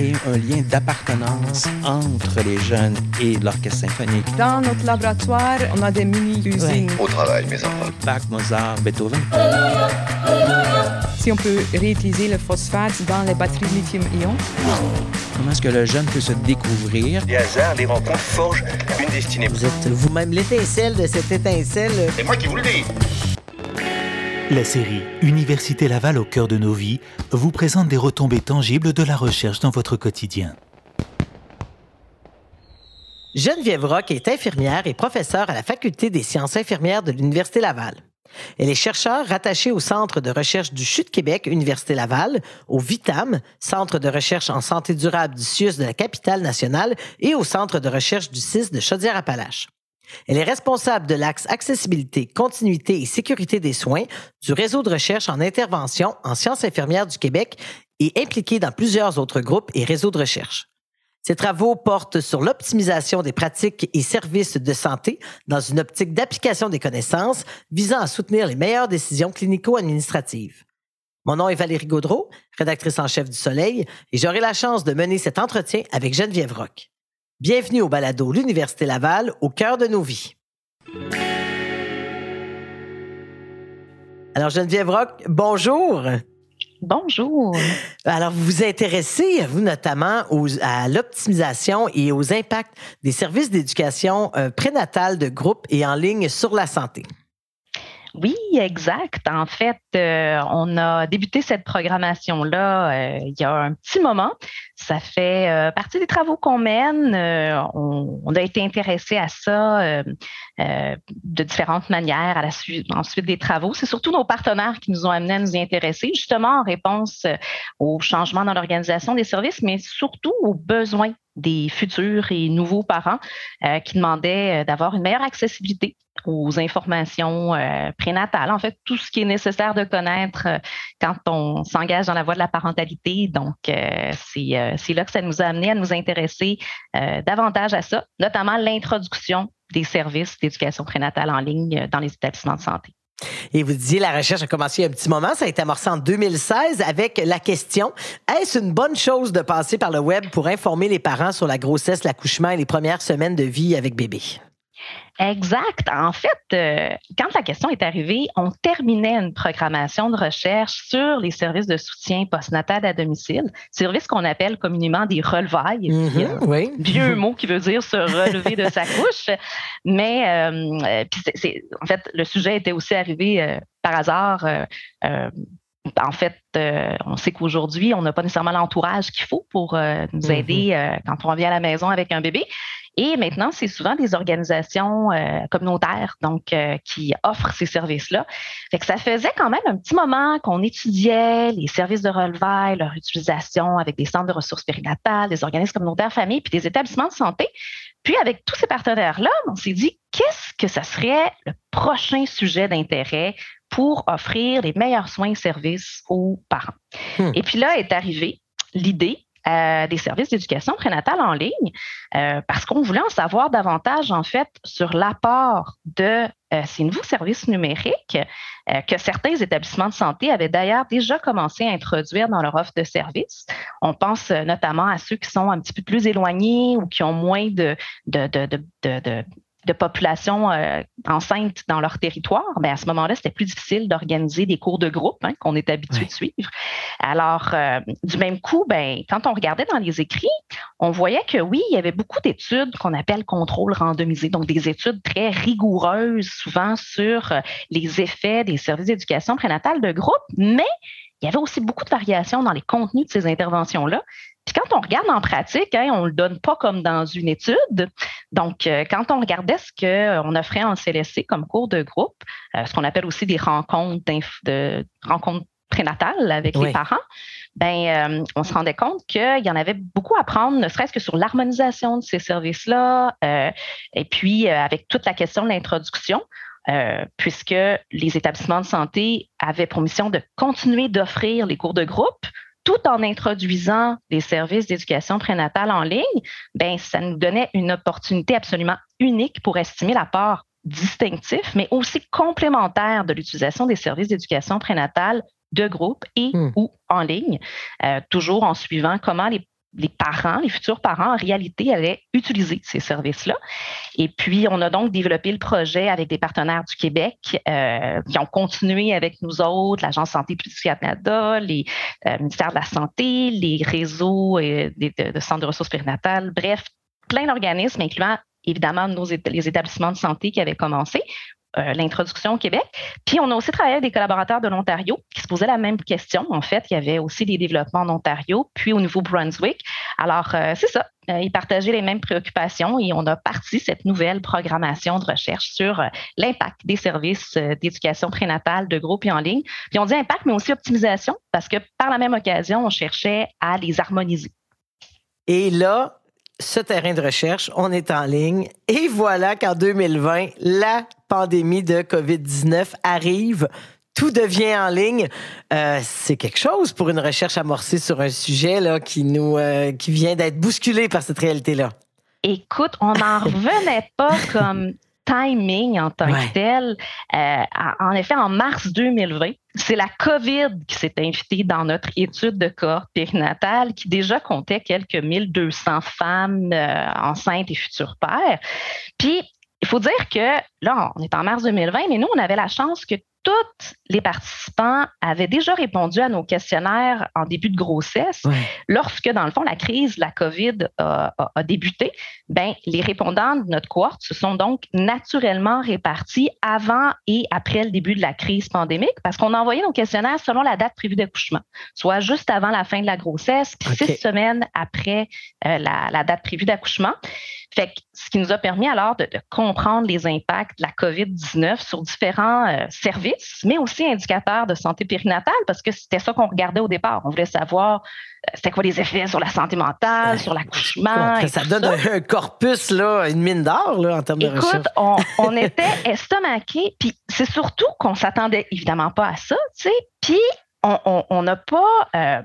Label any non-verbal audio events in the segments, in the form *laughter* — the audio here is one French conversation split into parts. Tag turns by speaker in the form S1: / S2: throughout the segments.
S1: créer un lien d'appartenance entre les jeunes et l'orchestre symphonique.
S2: Dans notre laboratoire, on a des mini-usines.
S3: Au travail, mes enfants.
S1: Bach, Mozart, Beethoven.
S2: Si on peut réutiliser le phosphate dans les batteries lithium-ion.
S1: Comment est-ce que le jeune peut se découvrir?
S3: Les hasards, les rencontres forgent une destinée.
S4: Vous êtes vous-même l'étincelle de cette étincelle.
S3: C'est moi qui vous le dis.
S5: La série Université Laval au cœur de nos vies vous présente des retombées tangibles de la recherche dans votre quotidien.
S4: Geneviève Rock est infirmière et professeure à la Faculté des sciences infirmières de l'Université Laval. Elle est chercheure rattachée au Centre de recherche du CHU de Québec, Université Laval, au VITAM, Centre de recherche en santé durable du CIUS de la capitale nationale, et au Centre de recherche du CIS de Chaudière-Appalaches. Elle est responsable de l'axe accessibilité, continuité et sécurité des soins du réseau de recherche en intervention en sciences infirmières du Québec et impliquée dans plusieurs autres groupes et réseaux de recherche. Ses travaux portent sur l'optimisation des pratiques et services de santé dans une optique d'application des connaissances visant à soutenir les meilleures décisions clinico-administratives. Mon nom est Valérie Gaudreau, rédactrice en chef du Soleil, et j'aurai la chance de mener cet entretien avec Geneviève Roch. Bienvenue au balado L'Université Laval, au cœur de nos vies. Alors, Geneviève Roch, bonjour.
S6: Bonjour.
S4: Alors, vous vous intéressez, vous notamment, à l'optimisation et aux impacts des services d'éducation euh, prénatale de groupe et en ligne sur la santé.
S6: Oui, exact. En fait, euh, on a débuté cette programmation-là euh, il y a un petit moment. Ça fait euh, partie des travaux qu'on mène. On, on, a été intéressé à ça de différentes manières à la suite, ensuite des travaux. C'est surtout nos partenaires qui nous ont amenés à nous y intéresser, justement en réponse aux changements dans l'organisation des services, mais surtout aux besoins des futurs et nouveaux parents qui demandaient d'avoir une meilleure accessibilité aux informations euh, prénatales, en fait, tout ce qui est nécessaire de connaître euh, quand on s'engage dans la voie de la parentalité. Donc, euh, c'est là que ça nous a amené à nous intéresser davantage à ça, notamment l'introduction des services d'éducation prénatale en ligne dans les établissements de santé.
S4: Et vous disiez, la recherche a commencé il y a un petit moment, ça a été amorcé en 2016 avec la question, est-ce une bonne chose de passer par le web pour informer les parents sur la grossesse, l'accouchement et les premières semaines de vie avec bébé?
S6: Exact. En fait, euh, quand la question est arrivée, on terminait une programmation de recherche sur les services de soutien postnatal à domicile, service qu'on appelle communément des relevailles.
S4: Mm-hmm, oui.
S6: Vieux mot qui veut dire se relever de sa couche. *laughs* Mais euh, c'est, en fait, le sujet était aussi arrivé euh, par hasard. en fait, on sait qu'aujourd'hui, on n'a pas nécessairement l'entourage qu'il faut pour nous mm-hmm. aider quand on revient à la maison avec un bébé. Et maintenant, c'est souvent des organisations euh, communautaires donc euh, qui offrent ces services-là. Fait que ça faisait quand même un petit moment qu'on étudiait les services de relevail, leur utilisation avec des centres de ressources périnatales, des organismes communautaires familles, puis des établissements de santé. Puis avec tous ces partenaires-là, on s'est dit qu'est-ce que ça serait le prochain sujet d'intérêt pour offrir les meilleurs soins et services aux parents? Hmm. Et puis là est arrivée l'idée euh, des services d'éducation prénatale en ligne euh, parce qu'on voulait en savoir davantage en fait sur l'apport de euh, ces nouveaux services numériques que certains établissements de santé avaient d'ailleurs déjà commencé à introduire dans leur offre de services. On pense notamment à ceux qui sont un petit peu plus éloignés ou qui ont moins de, de population euh, enceinte dans leur territoire, ben à ce moment-là, c'était plus difficile d'organiser des cours de groupe hein, qu'on est habitué de suivre. Alors, euh, du même coup, ben, quand on regardait dans les écrits, on voyait que oui, il y avait beaucoup d'études qu'on appelle contrôle randomisé, donc des études très rigoureuses, souvent sur euh, les effets des services d'éducation prénatale de groupe, mais il y avait aussi beaucoup de variations dans les contenus de ces interventions-là. Puis quand on regarde en pratique, hein, on ne le donne pas comme dans une étude. Donc, euh, quand on regardait ce qu'on offrait en CLSC comme cours de groupe, euh, ce qu'on appelle aussi des rencontres, de, rencontres prénatales avec les parents, ben, euh, on se rendait compte qu'il y en avait beaucoup à prendre, ne serait-ce que sur l'harmonisation de ces services-là, et puis avec toute la question de l'introduction. puisque les établissements de santé avaient pour mission de continuer d'offrir les cours de groupe, tout en introduisant des services d'éducation prénatale en ligne, ben, ça nous donnait une opportunité absolument unique pour estimer la part distinctif, mais aussi complémentaire de l'utilisation des services d'éducation prénatale de groupe et hmm. ou en ligne, euh, toujours en suivant comment les les parents, les futurs parents, en réalité, allaient utiliser ces services-là. Et puis, on a donc développé le projet avec des partenaires du Québec euh, qui ont continué avec nous autres, l'Agence Santé publique Canada, les euh, ministères de la Santé, les réseaux euh, de, de, centres de ressources périnatales, bref, plein d'organismes, incluant évidemment nos, les établissements de santé qui avaient commencé, euh, l'introduction au Québec. Puis on a aussi travaillé avec des collaborateurs de l'Ontario posaient la même question. En fait, il y avait aussi des développements en Ontario, puis au Nouveau-Brunswick. Alors, euh, c'est ça. Euh, ils partageaient les mêmes préoccupations et on a parti cette nouvelle programmation de recherche sur l'impact des services d'éducation prénatale de groupe et en ligne. Puis on dit impact, mais aussi optimisation, parce que par la même occasion, on cherchait à les harmoniser.
S4: Et là, ce terrain de recherche, on est en ligne. Et voilà qu'en 2020, la pandémie de COVID-19 arrive. Tout devient en ligne. Euh, c'est quelque chose pour une recherche amorcée sur un sujet là, qui, nous, euh, qui vient d'être bousculé par cette réalité-là.
S6: Écoute, on n'en *laughs* revenait pas comme timing en tant que tel. Euh, en effet, en mars 2020, c'est la COVID qui s'est invitée dans notre étude de cohorte périnatale qui déjà comptait quelques 1200 femmes enceintes et futurs pères. Puis, il faut dire que là, on est en mars 2020, mais nous, on avait la chance que tous les participants avaient déjà répondu à nos questionnaires en début de grossesse. Lorsque, dans le fond, la crise, la COVID a, débuté, ben, les répondants de notre cohorte se sont donc naturellement répartis avant et après le début de la crise pandémique parce qu'on a envoyé nos questionnaires selon la date prévue d'accouchement, soit juste avant la fin de la grossesse, puis six semaines après euh, la, date prévue d'accouchement. Fait ce qui nous a permis alors de, comprendre les impacts de la COVID-19 sur différents euh, services, mais aussi indicateurs de santé périnatale, parce que c'était ça qu'on regardait au départ. On voulait savoir euh, c'était quoi les effets sur la santé mentale, sur l'accouchement.
S4: Ça donne un corpus, là, une mine d'or en termes de recherche.
S6: Écoute, on, on *laughs* était estomaqués, puis c'est surtout qu'on s'attendait évidemment pas à ça, tu sais. Puis on n'a pas, euh,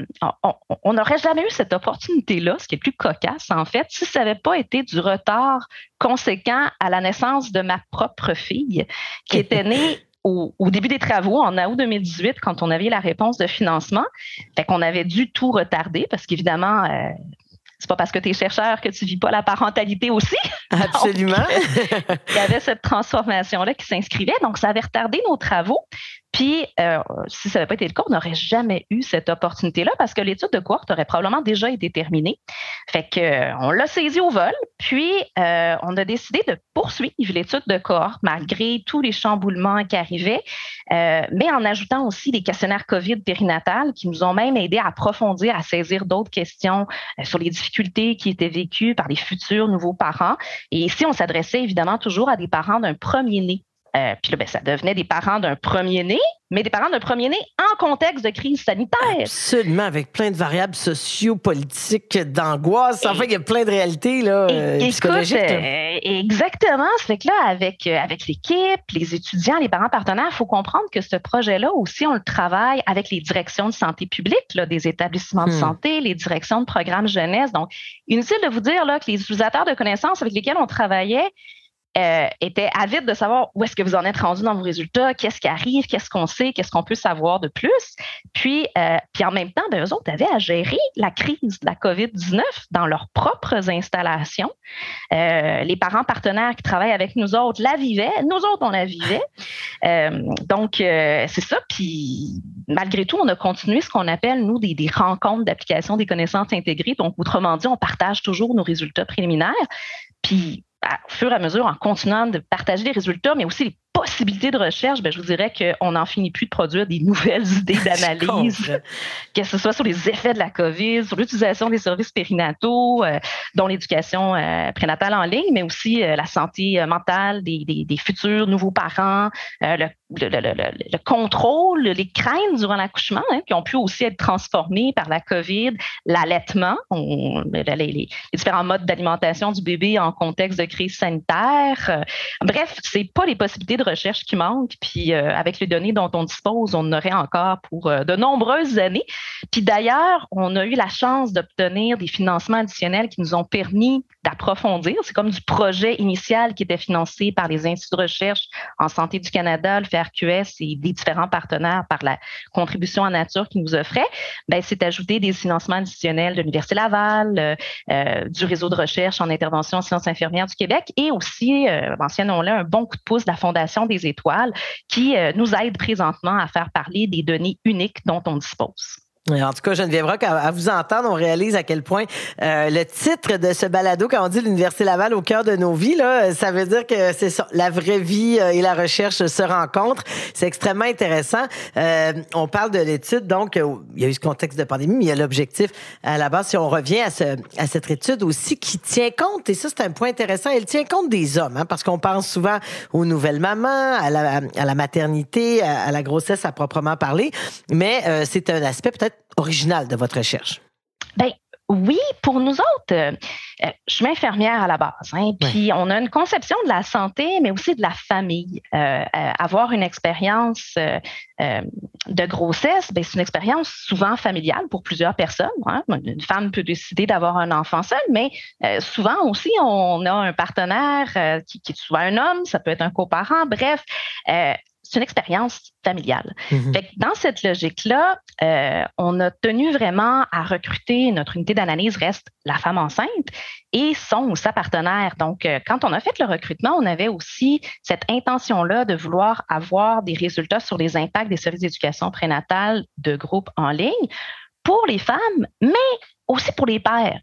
S6: on n'aurait jamais eu cette opportunité-là, ce qui est plus cocasse en fait, si ça n'avait pas été du retard conséquent à la naissance de ma propre fille, qui était *laughs* née au, début des travaux, en août 2018, quand on avait la réponse de financement. Fait qu'on avait dû tout retarder parce qu'évidemment, euh, c'est pas parce que tu es chercheur que tu vis pas la parentalité aussi. *laughs*
S4: Absolument.
S6: il y avait cette transformation-là qui s'inscrivait. Donc, ça avait retardé nos travaux. Puis, euh, si ça n'avait pas été le cas, on n'aurait jamais eu cette opportunité-là parce que l'étude de cohorte aurait probablement déjà été terminée. Fait que, euh, l'a saisi au vol, puis euh, on a décidé de poursuivre l'étude de cohorte malgré tous les chamboulements qui arrivaient, mais en ajoutant aussi des questionnaires COVID périnatales qui nous ont même aidé à approfondir, à saisir d'autres questions sur les difficultés qui étaient vécues par les futurs nouveaux parents. Et ici, on s'adressait évidemment toujours à des parents d'un premier-né euh, puis là, ben, ça devenait des parents d'un premier-né, mais des parents d'un premier-né en contexte de crise sanitaire.
S4: Absolument, avec plein de variables sociopolitiques, d'angoisse. Enfin, il y a plein de réalités là, euh, psychologiques.
S6: Euh, exactement. Ça fait que là, avec, avec l'équipe, les étudiants, les parents partenaires, il faut comprendre que ce projet-là aussi, on le travaille avec les directions de santé publique là, des établissements de hmm. santé, les directions de programmes jeunesse. Donc, inutile de vous dire là, que les utilisateurs de connaissances avec lesquels on travaillait, euh, était avide de savoir où est-ce que vous en êtes rendu dans vos résultats, qu'est-ce qui arrive, qu'est-ce qu'on sait, qu'est-ce qu'on peut savoir de plus. Puis, euh, puis en même temps, ben, eux autres avaient à gérer la crise de la COVID-19 dans leurs propres installations. Euh, les parents partenaires qui travaillent avec nous autres la vivaient, nous autres, on la vivait. donc, c'est ça. Puis, malgré tout, on a continué ce qu'on appelle, nous, des, des rencontres d'application des connaissances intégrées. Donc, autrement dit, on partage toujours nos résultats préliminaires. Puis, au fur et à mesure, en continuant de partager les résultats, mais aussi les possibilités de recherche, ben, je vous dirais qu'on n'en finit plus de produire des nouvelles *laughs* idées d'analyse, que ce soit sur les effets de la COVID, sur l'utilisation des services périnataux, euh, dont l'éducation euh, prénatale en ligne, mais aussi euh, la santé mentale des, des, futurs nouveaux parents, le, le, le, contrôle, les craintes durant l'accouchement, hein, qui ont pu aussi être transformées par la COVID, l'allaitement, les, les, différents modes d'alimentation du bébé en contexte de crise sanitaire. bref, c'est pas les possibilités de recherche qui manque. Puis euh, avec les données dont on dispose, on en aurait encore pour euh, de nombreuses années. Puis d'ailleurs, on a eu la chance d'obtenir des financements additionnels qui nous ont permis d'approfondir. C'est comme du projet initial qui était financé par les instituts de recherche en santé du Canada, le FRQS et des différents partenaires par la contribution en nature qu'ils nous offraient. Ben, c'est ajouter des financements additionnels de l'Université Laval, euh, euh, du réseau de recherche en intervention en sciences infirmières du Québec et aussi, euh, mentionnons-le, un bon coup de pouce de la Fondation des étoiles qui nous aide présentement à faire parler des données uniques dont on dispose.
S4: En tout cas, Geneviève Rock, à, vous entendre, on réalise à quel point euh, le titre de ce balado, quand on dit l'Université Laval au cœur de nos vies, là, ça veut dire que c'est la vraie vie euh, et la recherche se rencontrent. C'est extrêmement intéressant. Euh, on parle de l'étude, donc il y a eu ce contexte de pandémie, mais il y a l'objectif à la base. Si on revient à, ce, à cette étude aussi qui tient compte, et ça c'est un point intéressant, elle tient compte des hommes, hein, parce qu'on pense souvent aux nouvelles mamans, à la, maternité, à, à la grossesse à proprement parler, mais c'est un aspect peut-être original de votre recherche?
S6: Bien, oui, pour nous autres, euh, euh, je suis infirmière à la base, hein, puis on a une conception de la santé, mais aussi de la famille. Euh, avoir une expérience de grossesse, ben, c'est une expérience souvent familiale pour plusieurs personnes. Hein. Une femme peut décider d'avoir un enfant seul, mais souvent aussi, on a un partenaire qui, qui, est souvent un homme, ça peut être un coparent, bref c'est une expérience familiale. Mhm. dans cette logique-là, euh, on a tenu vraiment à recruter, notre unité d'analyse reste la femme enceinte et son ou sa partenaire. Donc, euh, quand on a fait le recrutement, on avait aussi cette intention-là de vouloir avoir des résultats sur les impacts des services d'éducation prénatale de groupe en ligne pour les femmes, mais aussi pour les pères,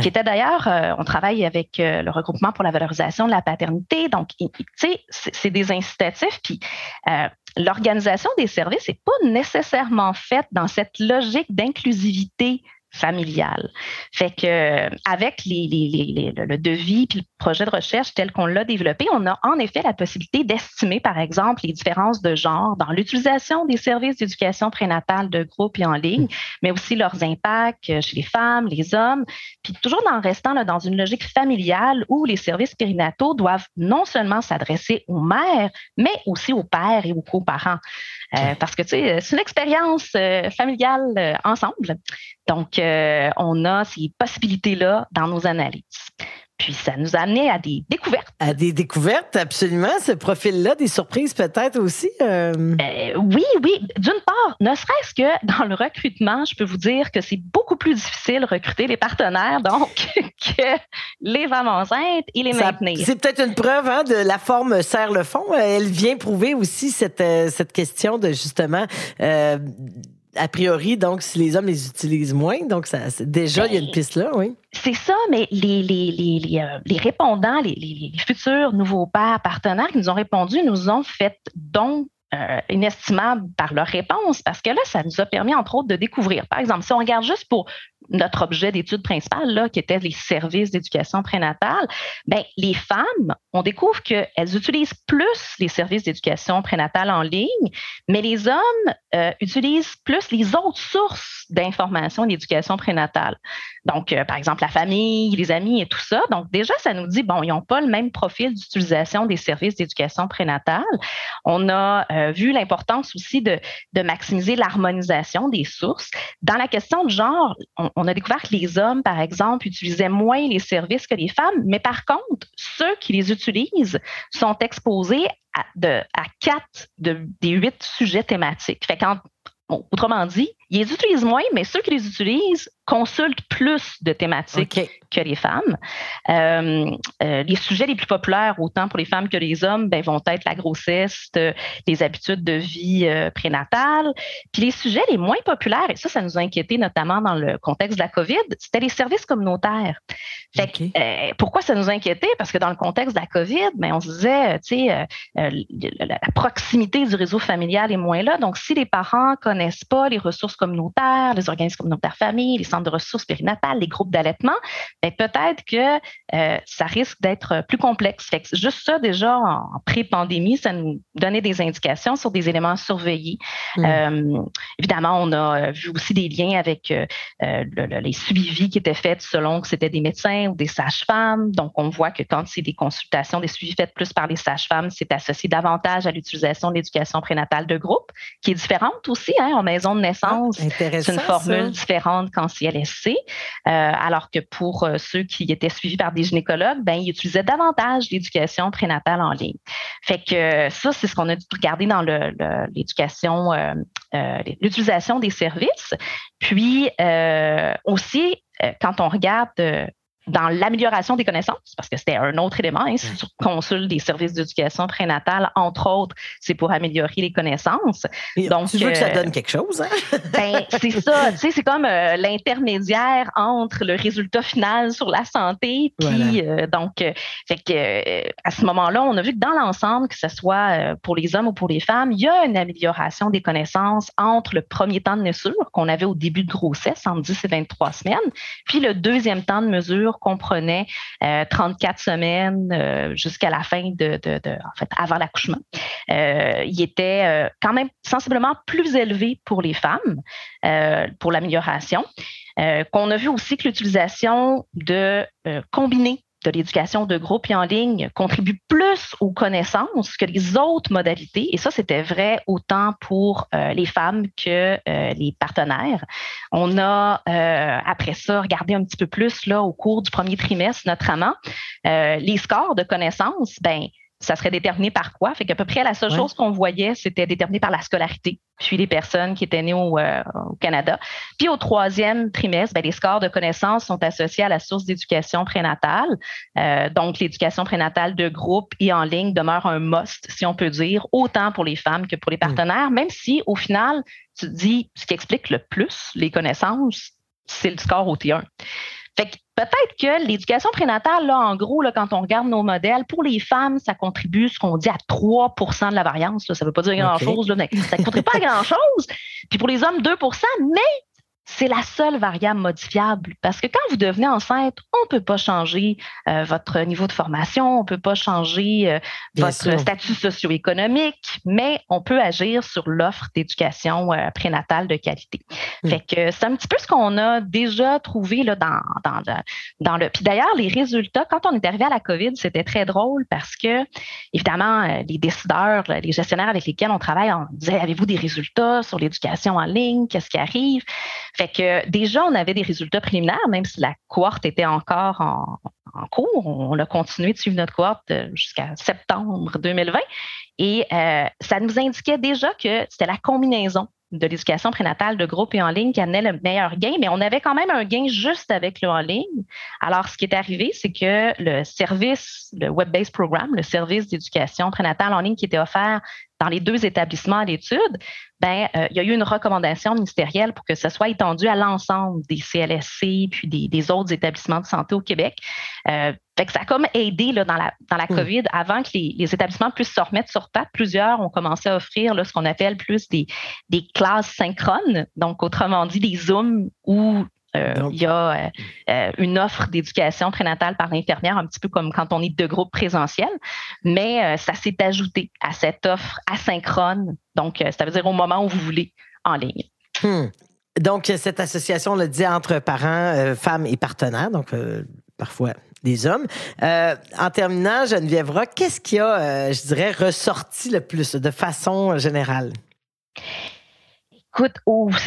S6: qui étaient d'ailleurs, euh, on travaille avec euh, le regroupement pour la valorisation de la paternité, donc, tu sais, c'est des incitatifs, puis euh, l'organisation des services n'est pas nécessairement faite dans cette logique d'inclusivité familiale. Fait que avec les, les, le devis puis le projet de recherche tel qu'on l'a développé, on a en effet la possibilité d'estimer, par exemple, les différences de genre dans l'utilisation des services d'éducation prénatale de groupe et en ligne, mais aussi leurs impacts chez les femmes, les hommes, puis toujours en restant là, dans une logique familiale où les services périnataux doivent non seulement s'adresser aux mères, mais aussi aux pères et aux coparents. Euh, parce que, tu sais, c'est une expérience euh, familiale euh, ensemble. Donc, on a ces possibilités-là dans nos analyses. Puis ça nous a amené à des découvertes.
S4: À des découvertes, absolument. Ce profil-là, des surprises peut-être aussi.
S6: Euh... Euh, oui, oui. D'une part, ne serait-ce que dans le recrutement, je peux vous dire que c'est beaucoup plus difficile de recruter les partenaires, donc, *laughs* que les femmes enceintes et les maintenir.
S4: C'est peut-être une preuve hein, de la forme serre le fond. Elle vient prouver aussi cette, euh, cette question de justement euh, a priori, donc, si les hommes les utilisent moins, donc ça, déjà, il y a une ben, piste là, oui.
S6: C'est ça, mais les, les, les, euh, les répondants, les, futurs nouveaux pères partenaires qui nous ont répondu, nous ont fait don euh, inestimable par leur réponse parce que là, ça nous a permis, entre autres, de découvrir. Par exemple, si on regarde juste pour notre objet d'étude principal, là, qui était les services d'éducation prénatale, ben, les femmes, on découvre qu'elles utilisent plus les services d'éducation prénatale en ligne, mais les hommes euh, utilisent plus les autres sources d'information d'éducation prénatale. Donc, euh, par exemple, la famille, les amis et tout ça. Donc, déjà, ça nous dit, bon, ils n'ont pas le même profil d'utilisation des services d'éducation prénatale. On a euh, vu l'importance aussi de, de maximiser l'harmonisation des sources. Dans la question de genre, on, a découvert que les hommes, par exemple, utilisaient moins les services que les femmes, mais par contre, ceux qui les utilisent sont exposés à, quatre de, des huit sujets thématiques. Autrement dit, ils les utilisent moins, mais ceux qui les utilisent consultent plus de thématiques que les femmes. Euh, euh, les sujets les plus populaires, autant pour les femmes que les hommes, ben, vont être la grossesse, les habitudes de vie euh, prénatale. Puis les sujets les moins populaires, et ça, ça nous a inquiété notamment dans le contexte de la COVID, c'était les services communautaires. Fait pourquoi ça nous a inquiété? Parce que dans le contexte de la COVID, ben, on se disait, tu sais, la proximité du réseau familial est moins là. Donc, si les parents connaissent pas les ressources communautaires, les organismes communautaires familles, les centres de ressources périnatales, les groupes d'allaitement, ben, peut-être que euh, ça risque d'être plus complexe. juste ça, déjà, en, pré-pandémie, ça nous donnait des indications sur des éléments surveillés. Mm. Euh, évidemment, on a vu aussi des liens avec euh, les suivis qui étaient faits selon que c'était des médecins ou des sages-femmes. Donc, on voit que quand c'est des consultations, des suivis faits plus par les sages-femmes, c'est associé davantage à l'utilisation de l'éducation prénatale de groupe, qui est différente aussi hein, en maison de naissance C'est une formule
S4: ça.
S6: différente qu'en CLSC, euh, alors que pour euh, ceux qui étaient suivis par des gynécologues, ben, ils utilisaient davantage l'éducation prénatale en ligne. Fait que euh, ça, c'est ce qu'on a dû regarder dans le- le- l'éducation, l'utilisation des services. Puis aussi, quand on regarde dans l'amélioration des connaissances, parce que c'était un autre élément, hein, si tu consultes des services d'éducation prénatale, entre autres, c'est pour améliorer les connaissances.
S4: Et
S6: Donc,
S4: tu veux que ça
S6: euh,
S4: donne quelque chose, hein? *laughs*
S6: Ben, c'est ça, tu sais, c'est comme euh, l'intermédiaire entre le résultat final sur la santé, puis euh, donc, fait que à ce moment-là, on a vu que dans l'ensemble, que ce soit pour les hommes ou pour les femmes, il y a une amélioration des connaissances entre le premier temps de mesure qu'on avait au début de grossesse, entre 10 et 23 semaines, puis le deuxième temps de mesure comprenait euh, 34 semaines euh, jusqu'à la fin de, de- en fait, avant l'accouchement. Euh, il était euh, quand même sensiblement plus élevé pour les femmes pour l'amélioration. Qu'on a vu aussi que l'utilisation de combinés de l'éducation de groupe et en ligne contribue plus aux connaissances que les autres modalités. Et ça, c'était vrai autant pour euh, les femmes que euh, les partenaires. On a, euh, après ça, regardé un petit peu plus là, au cours du premier trimestre, notamment, les scores de connaissances, ben, ça serait déterminé par quoi? Fait qu'à peu près la seule
S4: Ouais.
S6: chose qu'on voyait, c'était déterminé par la scolarité, puis les personnes qui étaient nées au, euh, au Canada. Puis au troisième trimestre, ben, les scores de connaissances sont associés à la source d'éducation prénatale. Euh, donc, l'éducation prénatale de groupe et en ligne demeure un must, si on peut dire, autant pour les femmes que pour les partenaires, même si au final, tu te dis, ce qui explique le plus les connaissances, c'est le score au T1. Fait que peut-être que l'éducation prénatale, là, en gros, là, quand on regarde nos modèles, pour les femmes, ça contribue, ce qu'on dit, à 3% de la variance. là. Ça ne veut pas dire grand-chose, là, mais ça ne contribue pas à grand-chose. Puis pour les hommes, 2% mais c'est la seule variable modifiable. Parce que quand vous devenez enceinte, on ne peut pas changer euh, votre niveau de formation, on ne peut pas changer euh, votre
S4: sûr.
S6: statut socio-économique, mais on peut agir sur l'offre d'éducation euh, prénatale de qualité.
S4: Mm.
S6: Fait que c'est un petit peu ce qu'on a déjà trouvé là, dans, dans le, dans le. Puis d'ailleurs, les résultats, quand on est arrivé à la COVID, c'était très drôle parce que, évidemment, les décideurs, les gestionnaires avec lesquels on travaille, on disait Avez-vous des résultats sur l'éducation en ligne? Qu'est-ce qui arrive? Fait que déjà, on avait des résultats préliminaires, même si la cohorte était encore en, cours. On a continué de suivre notre cohorte euh, jusqu'à septembre 2020. Et euh, ça nous indiquait déjà que c'était la combinaison de l'éducation prénatale de groupe et en ligne qui amenait le meilleur gain, mais on avait quand même un gain juste avec le en ligne. Alors, ce qui est arrivé, c'est que le service, le Web-Based Programme, le service d'éducation prénatale en ligne qui était offert dans les deux établissements à l'étude, ben, euh, il y a eu une recommandation ministérielle pour que ce soit étendu à l'ensemble des CLSC puis des, des autres établissements de santé au Québec. Euh, fait que ça a comme aidé là, dans la, dans la
S4: Mm.
S6: COVID, avant que les, les établissements puissent se remettre sur pattes, plusieurs ont commencé à offrir là, ce qu'on appelle plus des, des classes synchrones, donc autrement dit des Zooms où
S4: Donc-
S6: il y a euh, euh, une offre d'éducation prénatale par l'infirmière, un petit peu comme quand on est de groupe présentiel, mais euh, ça s'est ajouté à cette offre asynchrone, donc euh, ça veut dire au moment où vous voulez en ligne.
S4: Hmm. Donc, cette association le dit entre parents, euh, femmes et partenaires, donc euh, parfois des hommes. Euh, en terminant, Geneviève Rock, qu'est-ce qui a, euh, je dirais, ressorti le plus de façon générale?
S6: Écoute,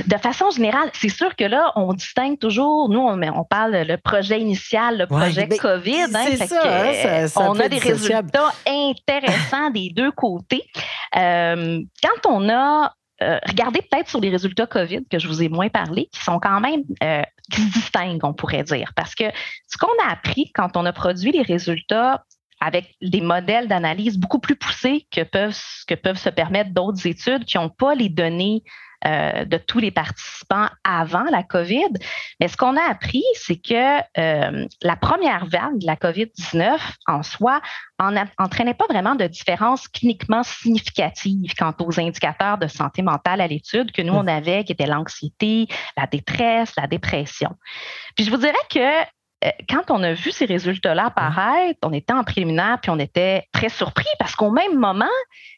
S6: de façon générale, c'est sûr que là, on distingue toujours, nous, on, on parle le projet initial, le projet
S4: ben,
S6: COVID. hein,
S4: c'est
S6: fait
S4: ça,
S6: que,
S4: hein, ça- ça
S6: on a des résultats intéressants des deux côtés. Euh, quand on a euh, regardé peut-être sur les résultats COVID que je vous ai moins parlé, qui sont quand même euh, qui se distinguent, on pourrait dire, parce que ce qu'on a appris quand on a produit les résultats avec des modèles d'analyse beaucoup plus poussés que peuvent, que peuvent se permettre d'autres études qui n'ont pas les données euh, de tous les participants avant la COVID. Mais ce qu'on a appris, c'est que euh, la première vague de la COVID-19 en soi n'entraînait pas vraiment de différence cliniquement significative quant aux indicateurs de santé mentale à l'étude que nous, on avait, qui étaient l'anxiété, la détresse, la dépression. Puis je vous dirais que quand on a vu ces résultats-là apparaître, on était en préliminaire puis on était très surpris parce qu'au même moment,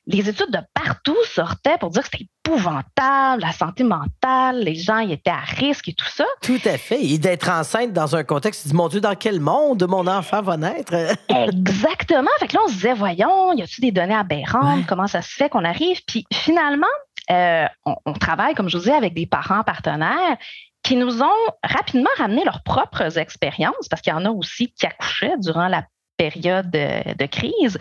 S6: les études de partout sortaient pour dire que c'était épouvantable, la santé mentale, les gens y étaient à risque et tout ça.
S4: Tout à fait. Et d'être enceinte dans un contexte, tu dis, mon Dieu, dans quel monde mon enfant va naître? *laughs*
S6: Exactement. Fait que là, on se disait, voyons, y a-t-il des données aberrantes?
S4: Ouais.
S6: Comment ça se fait qu'on arrive? Puis finalement, on, on, travaille, comme je vous dis, avec des parents partenaires qui nous ont rapidement ramené leurs propres expériences, parce qu'il y en a aussi qui accouchaient durant la période de, crise.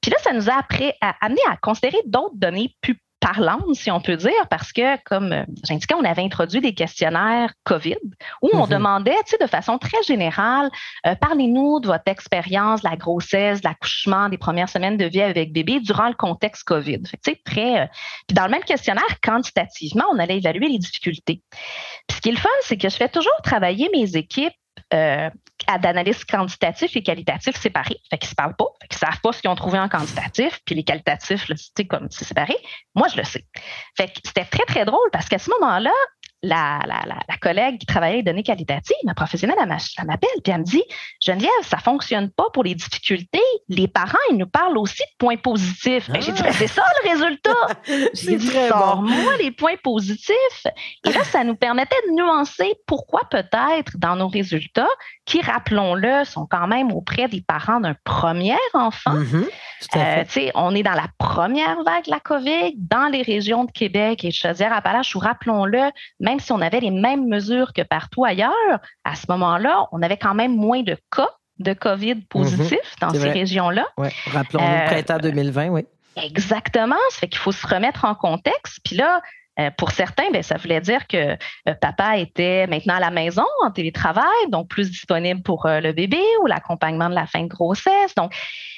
S6: Puis là, ça nous a après, amené à considérer d'autres données plus parlante, si on peut dire, parce que, comme euh, j'indiquais, on avait introduit des questionnaires COVID où on mhm. demandait, tu sais, de façon très générale, euh, parlez-nous de votre expérience, la grossesse, l'accouchement, des premières semaines de vie avec bébé durant le contexte COVID. Fait tu sais, très. Euh, puis dans le même questionnaire, quantitativement, on allait évaluer les difficultés. Puis ce qui est le fun, c'est que je fais toujours travailler mes équipes euh, d'analyse quantitatif et qualitatif séparés. Fait qu'ils ne se parlent pas. Fait qu'ils ne savent pas ce qu'ils ont trouvé en quantitatif, puis les qualitatifs, c'est comme c'est séparé. Moi, je le sais. Fait que c'était très, très drôle parce qu'à ce moment-là, la, collègue qui travaillait les données qualitatives, ma professionnelle, elle m'appelle, puis elle me dit Geneviève, ça ne fonctionne pas pour les difficultés. Les parents, ils nous parlent aussi de points positifs. Ben, j'ai dit ben, C'est ça le résultat. *laughs* j'ai dit Sors-moi les points positifs. Et là, ça nous permettait de nuancer pourquoi peut-être dans nos résultats, qui, rappelons-le, sont quand même auprès des parents d'un premier enfant. Mm-hmm. Euh, on est dans la première vague de la COVID dans les régions de Québec et de Chaudière-Appalaches où, rappelons-le, même si on avait les mêmes mesures que partout ailleurs, à ce moment-là, on avait quand même moins de cas de COVID positifs mhm. dans ces régions-là.
S4: Oui, rappelons-nous, euh, printemps 2020, oui.
S6: Exactement. Ça fait qu'il faut se remettre en contexte. Puis là, euh, pour certains, ben, ça voulait dire que euh, papa était maintenant à la maison en télétravail, donc plus disponible pour euh, le bébé ou l'accompagnement de la fin de grossesse. Donc,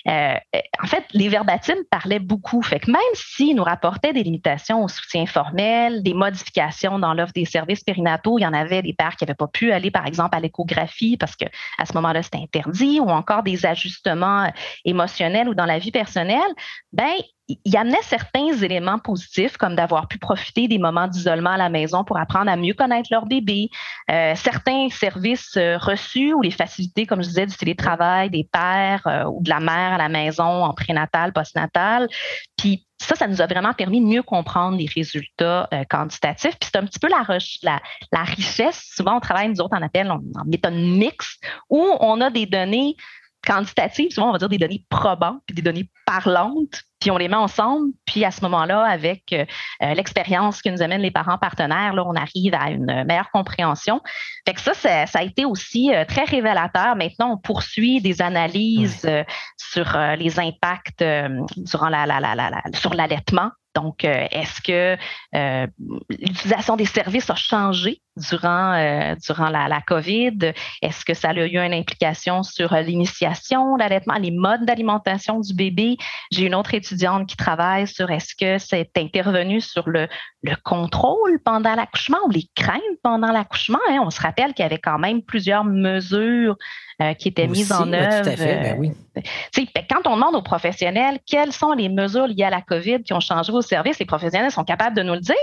S6: en fait, les verbatims parlaient beaucoup. Fait que même s'ils nous rapportaient des limitations au soutien formel, des modifications dans l'offre des services périnataux, il y en avait des pères qui n'avaient pas pu aller, par exemple, à l'échographie parce que à ce moment-là, c'était interdit, ou encore des ajustements émotionnels ou dans la vie personnelle, ben il amenait certains éléments positifs, comme d'avoir pu profiter des moments d'isolement à la maison pour apprendre à mieux connaître leur bébé, euh, certains services euh, reçus ou les facilités, comme je disais, du télétravail des pères euh, ou de la mère à la maison en prénatal, postnatal. Puis ça, ça nous a vraiment permis de mieux comprendre les résultats quantitatifs. Puis c'est un petit peu la, richesse. Souvent, on travaille, nous autres, en appel en méthode mixte, où on a des données quantitatives, souvent on va dire des données probantes, puis des données parlantes, puis on les met ensemble, puis à ce moment-là, avec euh, euh, l'expérience que nous amènent les parents partenaires, là, on arrive à une meilleure compréhension. Fait que ça, ça, a été aussi euh, très révélateur. Maintenant, on poursuit des analyses sur les impacts durant la, la, la, la sur l'allaitement donc, est-ce que l'utilisation des services a changé? Durant, euh, durant la, la, COVID? Est-ce que ça a eu une implication sur l'initiation, l'allaitement, les modes d'alimentation du bébé? J'ai une autre étudiante qui travaille sur est-ce que c'est intervenu sur le, le contrôle pendant l'accouchement ou les craintes pendant l'accouchement? Hein? On se rappelle qu'il y avait quand même plusieurs mesures qui étaient mises en œuvre. Tout à fait, ben oui. Quand on demande aux professionnels quelles sont les mesures liées à la COVID qui ont changé vos services, les professionnels sont capables de nous le dire.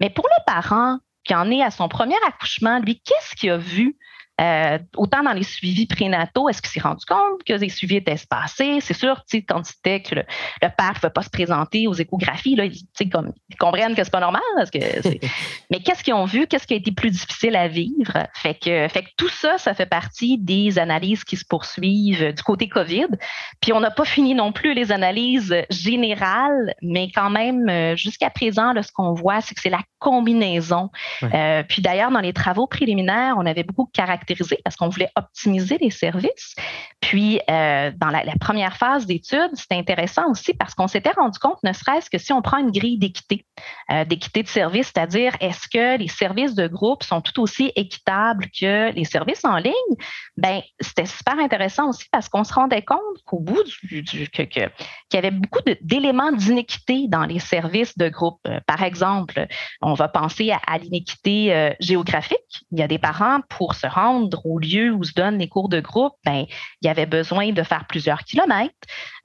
S6: Mais pour le parent qui en est à son premier accouchement, lui, qu'est-ce qu'il a vu euh, autant dans les suivis prénataux, est-ce qu'il s'est rendu compte que les suivis étaient espacés? C'est sûr, quand c'était que le, père ne veut pas se présenter aux échographies, là, ils, comme, ils comprennent que c'est pas normal. Parce que *laughs* Mais qu'est-ce qu'ils ont vu? Qu'est-ce qui a été plus difficile à vivre? Fait que, fait que tout ça, ça fait partie des analyses qui se poursuivent du côté COVID. Puis on n'a pas fini non plus les analyses générales, mais quand même, euh, jusqu'à présent, là, ce qu'on voit, c'est que c'est la combinaison. Euh, puis d'ailleurs, dans les travaux préliminaires, on avait beaucoup caractérisé? Parce qu'on voulait optimiser les services? Puis, euh, dans la, première phase d'étude, c'était intéressant aussi parce qu'on s'était rendu compte, ne serait-ce que si on prend une grille d'équité, euh, d'équité de service, c'est-à-dire est-ce que les services de groupe sont tout aussi équitables que les services en ligne, ben c'était super intéressant aussi parce qu'on se rendait compte qu'au bout du, que, qu'il y avait beaucoup d'éléments d'inéquité dans les services de groupe. Euh, par exemple, on va penser à, à l'inéquité géographique. Il y a des parents pour se rendre au lieu où se donnent les cours de groupe, ben, il y avait besoin de faire plusieurs kilomètres.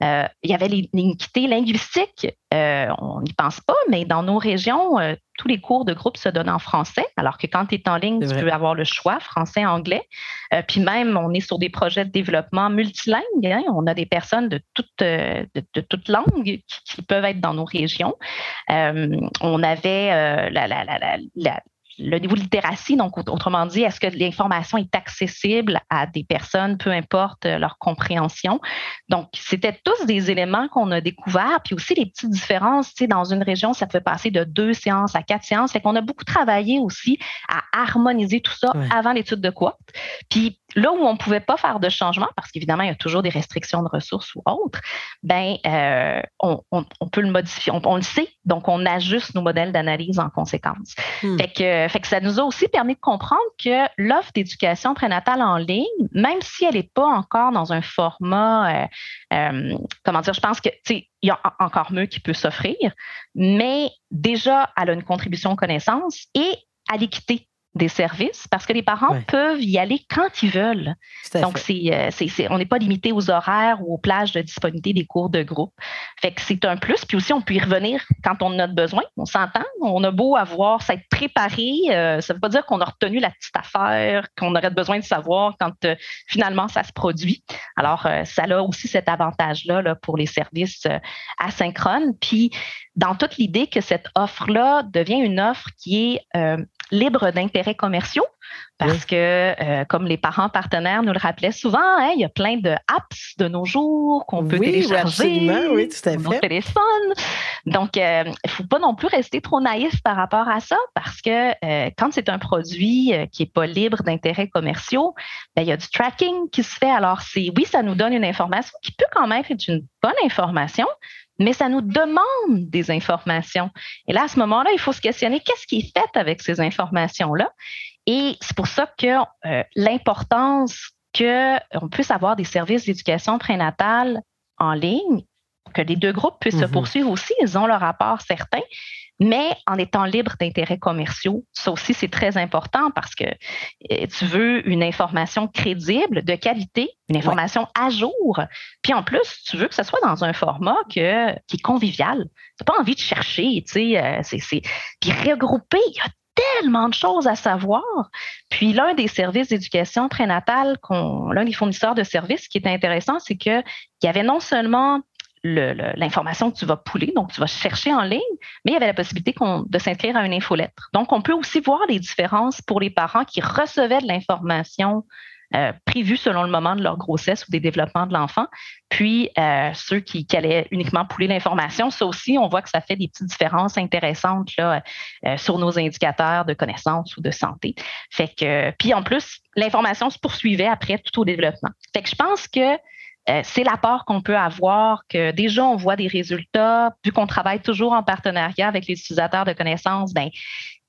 S6: Euh, il y avait l'iniquité linguistique. Euh, on n'y pense pas, mais dans nos régions, euh, tous les cours de groupe se donnent en français, alors que quand tu es en ligne, tu peux avoir le choix français-anglais. puis même, on est sur des projets de développement multilingue. Hein. on a des personnes de toutes de, toutes langues qui, peuvent être dans nos régions. on avait la, le niveau de littératie, donc autrement dit, est-ce que l'information est accessible à des personnes, peu importe euh, leur compréhension? Donc, c'était tous des éléments qu'on a découverts, puis aussi les petites différences. Tu sais, dans une région, ça peut passer de deux séances à quatre séances. Fait qu'on a beaucoup travaillé aussi à harmoniser tout ça avant l'étude de quoi. Puis là où on ne pouvait pas faire de changement, parce qu'évidemment, il y a toujours des restrictions de ressources ou autres, ben, euh, on, peut le modifier. On, le sait, donc on ajuste nos modèles d'analyse en conséquence. Hmm. Fait, que, fait que ça nous a aussi permis de comprendre que l'offre d'éducation prénatale en ligne, même si elle n'est pas encore dans un format, euh, euh, comment dire, je pense que, il y a encore mieux qui peut s'offrir, mais déjà, elle a une contribution aux connaissances et à l'équité des services parce que les parents peuvent y aller quand ils veulent. Donc, euh, c'est, on n'est pas limité aux horaires ou aux plages de disponibilité des cours de groupe. Fait que c'est un plus. Puis aussi, on peut y revenir quand on en a besoin. On s'entend. On a beau avoir, s'être préparé. Euh, ça ne veut pas dire qu'on a retenu la petite affaire qu'on aurait besoin de savoir quand euh, finalement ça se produit. Alors, ça a aussi cet avantage-là là, pour les services asynchrones. Puis, dans toute l'idée que cette offre-là devient une offre qui est libre d'intérêts commerciaux parce que, euh, comme les parents partenaires nous le rappelaient souvent, hein, il y a plein de apps de nos jours qu'on peut télécharger
S4: oui, tout à fait.
S6: nos téléphones. Donc, euh, il ne faut pas non plus rester trop naïf par rapport à ça parce que euh, quand c'est un produit qui n'est pas libre d'intérêts commerciaux, ben, il y a du tracking qui se fait. Alors, c'est oui, ça nous donne une information qui peut quand même être une bonne information, mais ça nous demande des informations. Et là, à ce moment-là, il faut se questionner qu'est-ce qui est fait avec ces informations-là? Et c'est pour ça que euh, l'importance qu'on puisse avoir des services d'éducation prénatale en ligne, que les deux groupes puissent se mm-hmm. poursuivre aussi, ils ont leur rapport certain, mais en étant libre d'intérêts commerciaux. Ça aussi, c'est très important parce que euh, tu veux une information crédible, de qualité, une information à jour. Puis en plus, tu veux que ce soit dans un format que, qui est convivial. Tu n'as pas envie de chercher, tu sais, euh, c'est, Puis regrouper, il y a tellement de choses à savoir. Puis l'un des services d'éducation prénatale, l'un des fournisseurs de services qui est intéressant, c'est qu'il y avait non seulement l'information que tu vas pouler, donc tu vas chercher en ligne, mais il y avait la possibilité de s'inscrire à une infolettre. Donc, on peut aussi voir les différences pour les parents qui recevaient de l'information euh, prévue selon le moment de leur grossesse ou des développements de l'enfant, puis euh, ceux qui, allaient uniquement pouler l'information. Ça aussi, on voit que ça fait des petites différences intéressantes là, euh, sur nos indicateurs de connaissance ou de santé. Fait que, puis en plus, l'information se poursuivait après tout au développement. Fait que je pense que euh, c'est l'apport qu'on peut avoir, que déjà on voit des résultats, vu qu'on travaille toujours en partenariat avec les utilisateurs de connaissances, ben,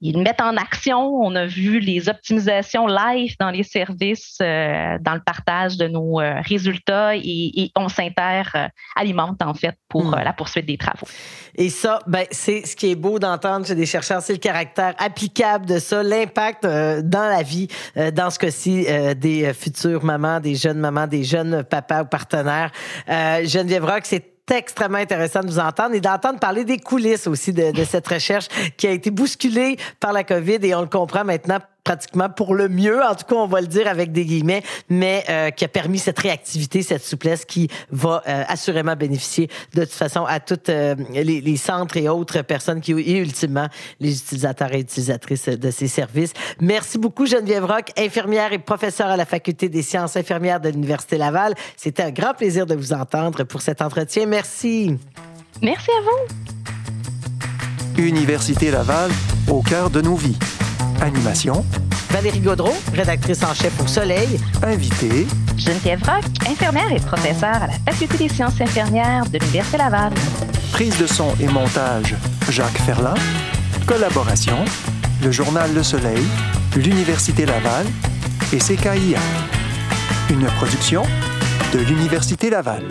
S6: ils mettent en action. On a vu les optimisations live dans les services, euh, dans le partage de nos euh, résultats et, on s'inter-alimente en fait pour hmm. la poursuite des travaux.
S4: Et ça, ben, c'est ce qui est beau d'entendre chez des chercheurs, c'est le caractère applicable de ça, l'impact dans la vie, dans ce cas-ci, des futures mamans, des jeunes mamans, des jeunes papas ou partenaires. Geneviève Rock, c'est extrêmement intéressant de vous entendre et d'entendre parler des coulisses aussi de, de cette recherche qui a été bousculée par la COVID et on le comprend maintenant pratiquement pour le mieux, en tout cas on va le dire avec des guillemets, mais euh, qui a permis cette réactivité, cette souplesse qui va euh, assurément bénéficier de toute façon à toutes euh, les, les, centres et autres personnes qui et ultimement les utilisateurs et utilisatrices de ces services. Merci beaucoup Geneviève Rock, infirmière et professeure à la faculté des sciences infirmières de l'Université Laval. C'était un grand plaisir de vous entendre pour cet entretien. Merci.
S6: Merci à vous.
S7: Université Laval, au cœur de nos vies. Animation.
S4: Valérie Gaudreau, rédactrice en chef au Soleil.
S7: Invité.
S6: Geneviève Rock, infirmière et professeure à la Faculté des sciences infirmières de l'Université Laval.
S7: Prise de son et montage, Jacques Ferland. Collaboration, le journal Le Soleil, l'Université Laval et CKIA. Une production de l'Université Laval.